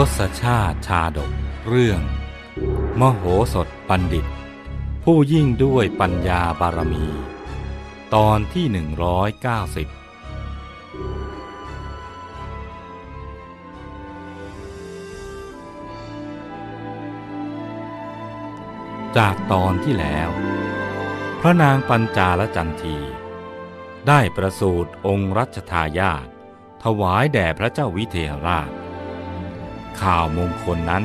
ทศชาติชาดกเรื่อง มโหสถบัณฑิต ผู้ยิ่งด้วยปัญญาบารมี ตอนที่หนึ่งร้อยเก้าสิบจากตอนที่แล้ว พระนางปัญจาลจันที ได้ประสูติองค์รัชทายาทถวายแด่พระเจ้าวิเทหราช ข่าวมงคลนั้น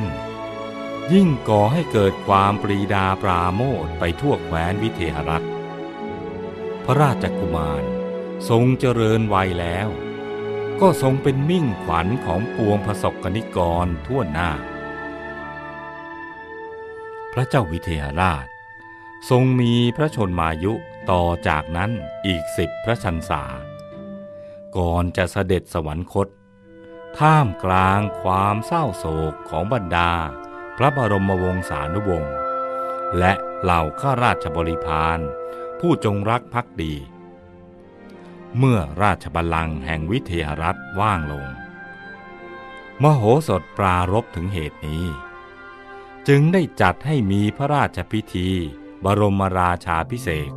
ยิ่งก่อให้เกิดความปรีดาปราโมทไปทั่วแคว้นวิเทหรัฐ พระราชกุมารทรงเจริญวัยแล้ว ก็ทรงเป็นมิ่งขวัญของปวงพระศกนิกรทั่วหน้า พระเจ้าวิเทหราช ทรงมีพระชนมายุต่อจากนั้นอีกสิบพระชันษา ก่อนจะเสด็จสวรรคต ท่ามกลางความเศร้าโศกของบรรดา พระบรมวงศานุวงศ์และเหล่าข้าราชบริพารผู้จงรักภักดี เมื่อราชบัลลังก์แห่งวิเทหรัฐว่างลง มโหสถปรารบถึงเหตุนี้ จึงได้จัดให้มีพระราชพิธี บรมราชาพิเศษ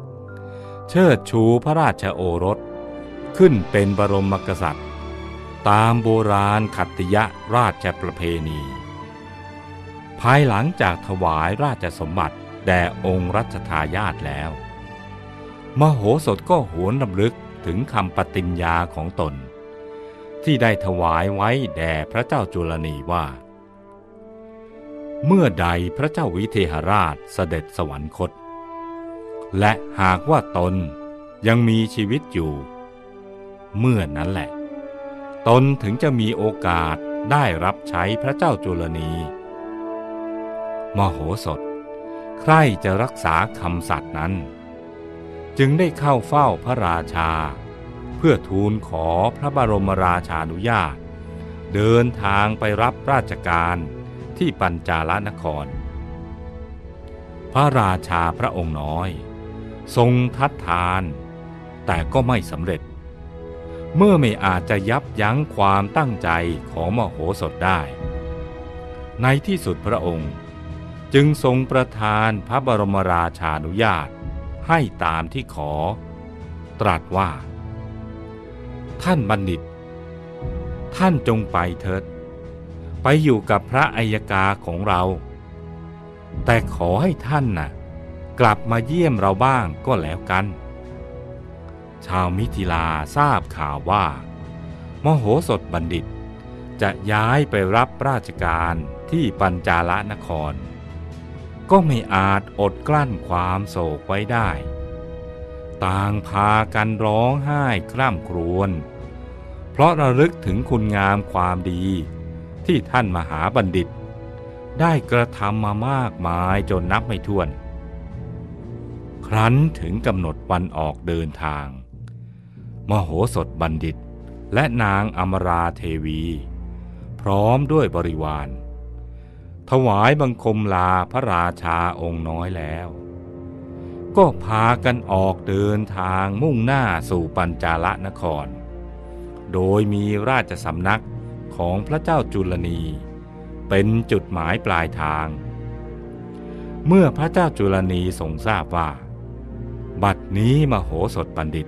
เชิดชูพระราชโอรส ขึ้นเป็นบรมกษัตริย์ ตามโบราณขัตติยราชประเพณี ภายหลังจากถวายราชสมบัติแด่องค์รัชทายาทแล้ว มโหสถก็หวนรำลึกถึงคำปฏิญญาของตน ที่ได้ถวายไว้แด่พระเจ้าจุลนีว่า เมื่อใดพระเจ้าวิเทหราชเสด็จสวรรคต และหากว่าตนยังมีชีวิตอยู่ เมื่อนั้นแหละ ตนถึงจะมีโอกาสได้รับใช้พระเจ้าจุลนี มโหสถ ใครจะรักษาคำสัตย์นั้น จึงได้เข้าเฝ้าพระราชา เพื่อทูลขอพระบรมราชานุญาต เดินทางไปรับราชการ ที่ปัญจาลนคร พระราชาพระองค์น้อย ทรงทัดทาน แต่ก็ไม่สำเร็จ เมื่อไม่อาจจะยับยั้งความตั้งใจของมโหสถได้ ในที่สุดพระองค์จึงทรงประทานพระบรมราชานุญาตให้ตามที่ขอ ตรัสว่า ท่านบัณฑิต ท่านจงไปเถิด ไปอยู่กับพระอัยกาของเรา แต่ขอให้ท่านน่ะ กลับมาเยี่ยมเราบ้างก็แล้วกัน ชาวมิถิลาทราบข่าวว่า มโหสถบัณฑิต จะย้ายไปรับราชการที่ปัญจาลนคร ก็ไม่อาจอดกลั้นความโศกไว้ได้ ต่างพากันร้องไห้คร่ำครวญเพราะระลึกถึงคุณงามความดี ที่ท่านมหาบัณฑิต ได้กระทำมามากมายจนนับไม่ถ้วน ครั้นถึงกำหนดวันออกเดินทาง มโหสถบัณฑิตและนางอมราเทวี พร้อมด้วยบริวาร ถวายบังคมลาพระราชาองค์น้อยแล้ว ก็พากันออกเดินทางมุ่งหน้าสู่ปัญจาลนคร โดยมีราชสำนัก ของพระเจ้าจุลนี เป็นจุดหมายปลายทาง เมื่อพระเจ้าจุลนีทรงทราบว่า บัดนี้มโหสถบัณฑิต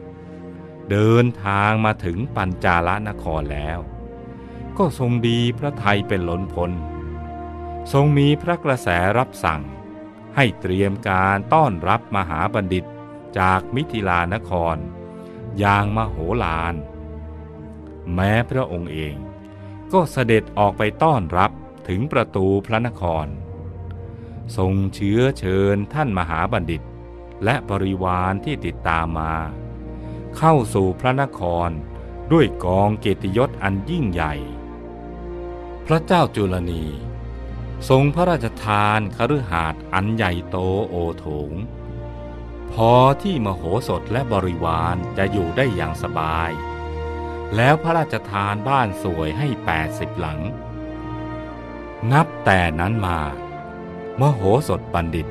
เดินทางมาถึงปัญจาลนครแล้ว ก็ทรงดีพระไทยเป็นหล้นพ้นทรงมีพระกระแสรับสั่ง ให้เตรียมการต้อนรับมหาบัณฑิตจากมิถิลานคร อย่างมโหฬารแม้พระองค์เอง ก็เสด็จออกไปต้อนรับถึงประตูพระนคร ทรงเชื้อเชิญท่านมหาบัณฑิต และบริวารที่ติดตามมา เข้าสู่พระนครด้วยกองเกียรติยศอันยิ่งใหญ่ พระเจ้าจุลนี ทรงพระราชทานคฤหาสน์อันใหญ่โตโอโถง พอที่มโหสถและบริวารจะอยู่ได้อย่างสบาย แล้วพระราชทานบ้านสวยให้แปดสิบหลัง นับแต่นั้นมา มโหสถบัณฑิต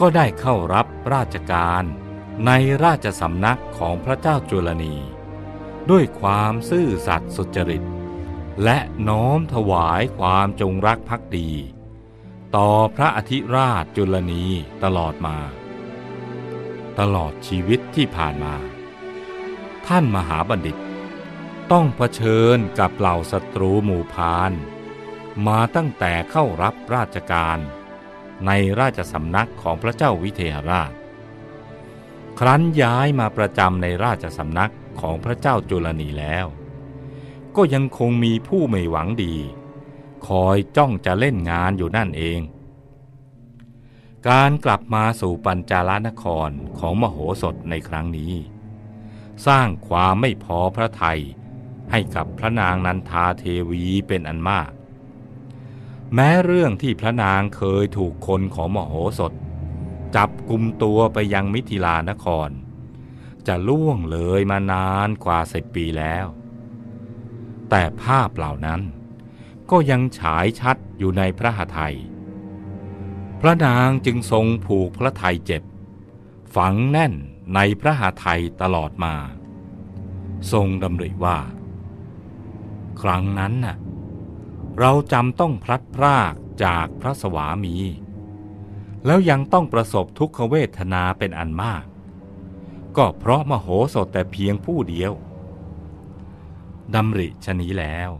ก็ได้เข้ารับราชการในราชสำนักของพระเจ้าจุลนี ด้วยความซื่อสัตย์สุจริต และน้อมถวายความจงรักภักดี ต่อพระอธิราชจุลนีตลอดมา ตลอดชีวิตที่ผ่านมา ท่านมหาบัณฑิต ต้องเผชิญกับเหล่าศัตรูหมู่พาน มาตั้งแต่เข้ารับราชการ ในราชสำนักของพระเจ้าวิเทหราช ครั้นย้ายมาประจำในราชสำนักของพระเจ้าจุลนีแล้ว ก็ยังคงมีผู้ไม่หวังดี คอยจ้องจะเล่นงานอยู่นั่นเอง การกลับมาสู่ปัญจาลนครของมโหสถในครั้งนี้ สร้างความไม่พอพระทัย ให้กับพระนางนันทาเทวีเป็นอันมาก แม้เรื่องที่พระนางเคยถูกคนของมโหสถ จับกุมตัวไปยังมิถิลานคร จะล่วงเลยมานานกว่าสิบปีแล้ว แต่ภาพเหล่านั้นก็ยังฉายชัดอยู่ในพระหทัยพระนางจึงทรงผูกพระทัยเจ็บ ฝังแน่นในพระหทัยตลอดมา ทรงดำริว่า ครั้งนั้นน่ะเราจำต้องพลัดพรากจากพระสวามี แล้วยังต้องประสบทุกขเวทนาเป็นอันมาก ก็เพราะมโหสถแต่เพียงผู้เดียวดำริชนี้แล้ว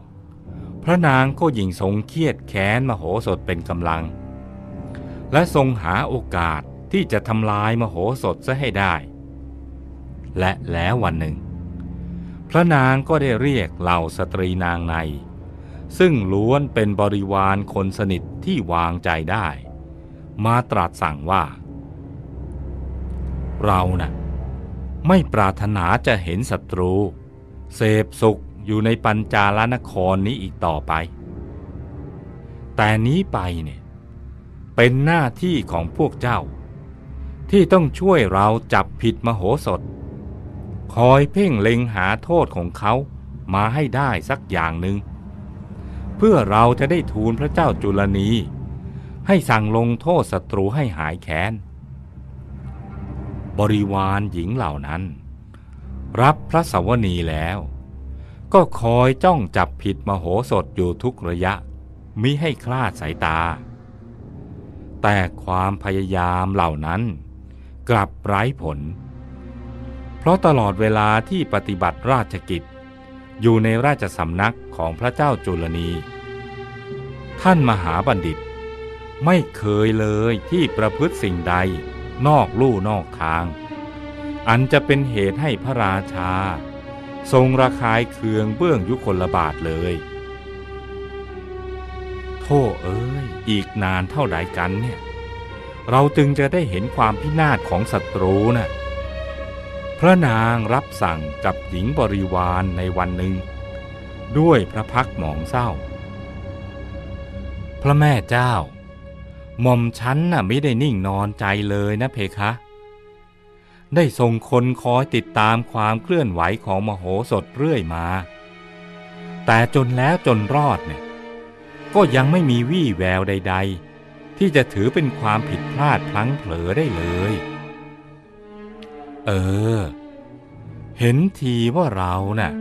พระนางก็ยิ่งทรงเครียดแค้นมโหสถเป็นกำลัง และทรงหาโอกาสที่จะทำลายมโหสถซะให้ได้ และแล้ววันหนึ่ง พระนางก็ได้เรียกเหล่าสตรีนางใน ซึ่งล้วนเป็นบริวารคนสนิทที่วางใจได้ มาตรัสสั่งว่า เรานะ่ะไม่ปรารถนาจะเห็นศัตรู เสพสุขอยู่ในปัญจาลนครนี้อีกต่อไป แต่นี้ไปเนี่ยเป็นหน้าที่ของพวกเจ้า ที่ต้องช่วยเราจับผิดมโหสถ คอยเพ่งเล็งหาโทษของเขามาให้ได้สักอย่างหนึ่ง เพื่อเราจะได้ทูลพระเจ้าจุลนี ให้สั่งลงโทษศัตรูให้หายแค้น บริวารหญิงเหล่านั้น รับพระสวนีแล้ว ก็คอยจ้องจับผิดมโหสถอยู่ทุกระยะมิให้คลาดสายตา แต่ความพยายามเหล่านั้นกลับไร้ผล ราะตลอดเวลาที่ปฏิบัติราชกิจ อยู่ในราชสำนักของพระเจ้าจุลนี ท่านมหาบัณฑิต ไม่เคยเลยที่ประพฤติสิ่งใดนอกลู่นอกทาง อันจะเป็นเหตุให้พระราชา ทรงระคายเคืองเบื้องยุคลบาทเลย โทษเอ้ย อีกนานเท่าใดกันเนี่ย เราจึงจะได้เห็นความพินาศของศัตรูนะ่ะ ระนางรับสั่งกับหญิงบริวารในวันหนึ่ง ด้วยพระพักหมองเศร้า พระแม่เจ้าหม่อมฉันน่ะไม่ได้นิ่งนอนใจเลยนะเพคะ ได้ส่งคนคอยติดตามความเคลื่อนไหวของมโหสถเรื่อยมา แต่จนแล้วจนรอดเนี่ย ก็ยังไม่มีวี่แววใด ๆ ที่จะถือเป็นความผิดพลาดพลั้งเผลอได้เลย เออ เห็นทีว่าเราน่ะ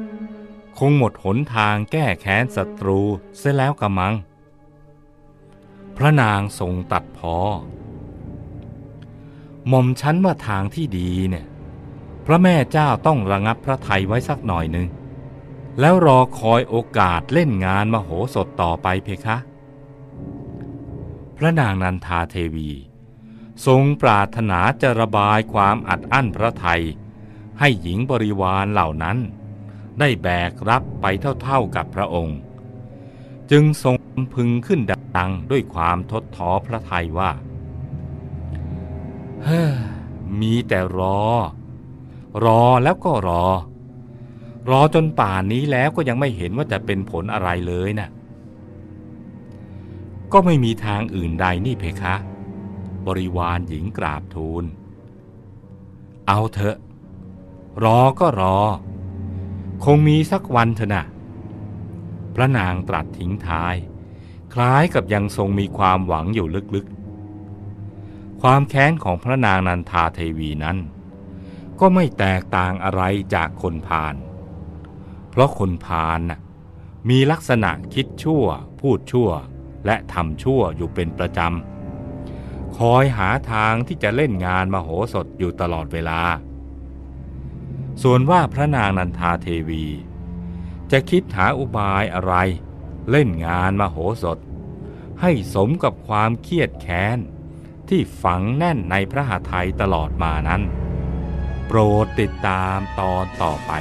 คงหมดหนทางแก้แค้นศัตรูเสียแล้วกะมัง พระนางทรงตัดพอหม่อมชั้นว่าทางที่ดีเนี่ย พระแม่เจ้าต้องระงับพระไทยไว้สักหน่อยหนึ่ง แล้วรอคอยโอกาสเล่นงานมโหสถต่อไปเพคะ พระนางนันทาเทวี ทรงปรารถนาจะระบายความอัดอั้นพระไทย ให้หญิงบริวารเหล่านั้น ได้แบกรับไปเท่าๆกับพระองค์ จึงทรงพึงขึ้นดังด้วยความทดท้อพระไทยว่า เฮ้อมีแต่รอ รอแล้วก็รอ รอจนป่านนี้แล้วก็ยังไม่เห็นว่าจะเป็นผลอะไรเลยนะ่ะก็ไม่มีทางอื่นใดนี่เพคะ บริวารหญิงกราบทูล เอาเถอะ รอก็รอ คงมีสักวันเถอะนะพระนางตรัสทิ้งท้าย คล้ายกับยังทรงมีความหวังอยู่ลึกๆ ความแค้นของพระนางนันทาเทวีนั้น ก็ไม่แตกต่างอะไรจากคนพาลเพราะคนพาลน่ะมีลักษณะคิดชั่ว พูดชั่ว และทำชั่วอยู่เป็นประจำ คอยหาทางที่จะเล่นงานมโหสถอยู่ตลอดเวลา ส่วนว่าพระนางนันทาเทวี จะคิดหาอุบายอะไร เล่นงานมโหสถ ให้สมกับความเครียดแค้น ที่ฝังแน่นในพระหทัยตลอดมานั้น โปรดติดตามตอนต่อไป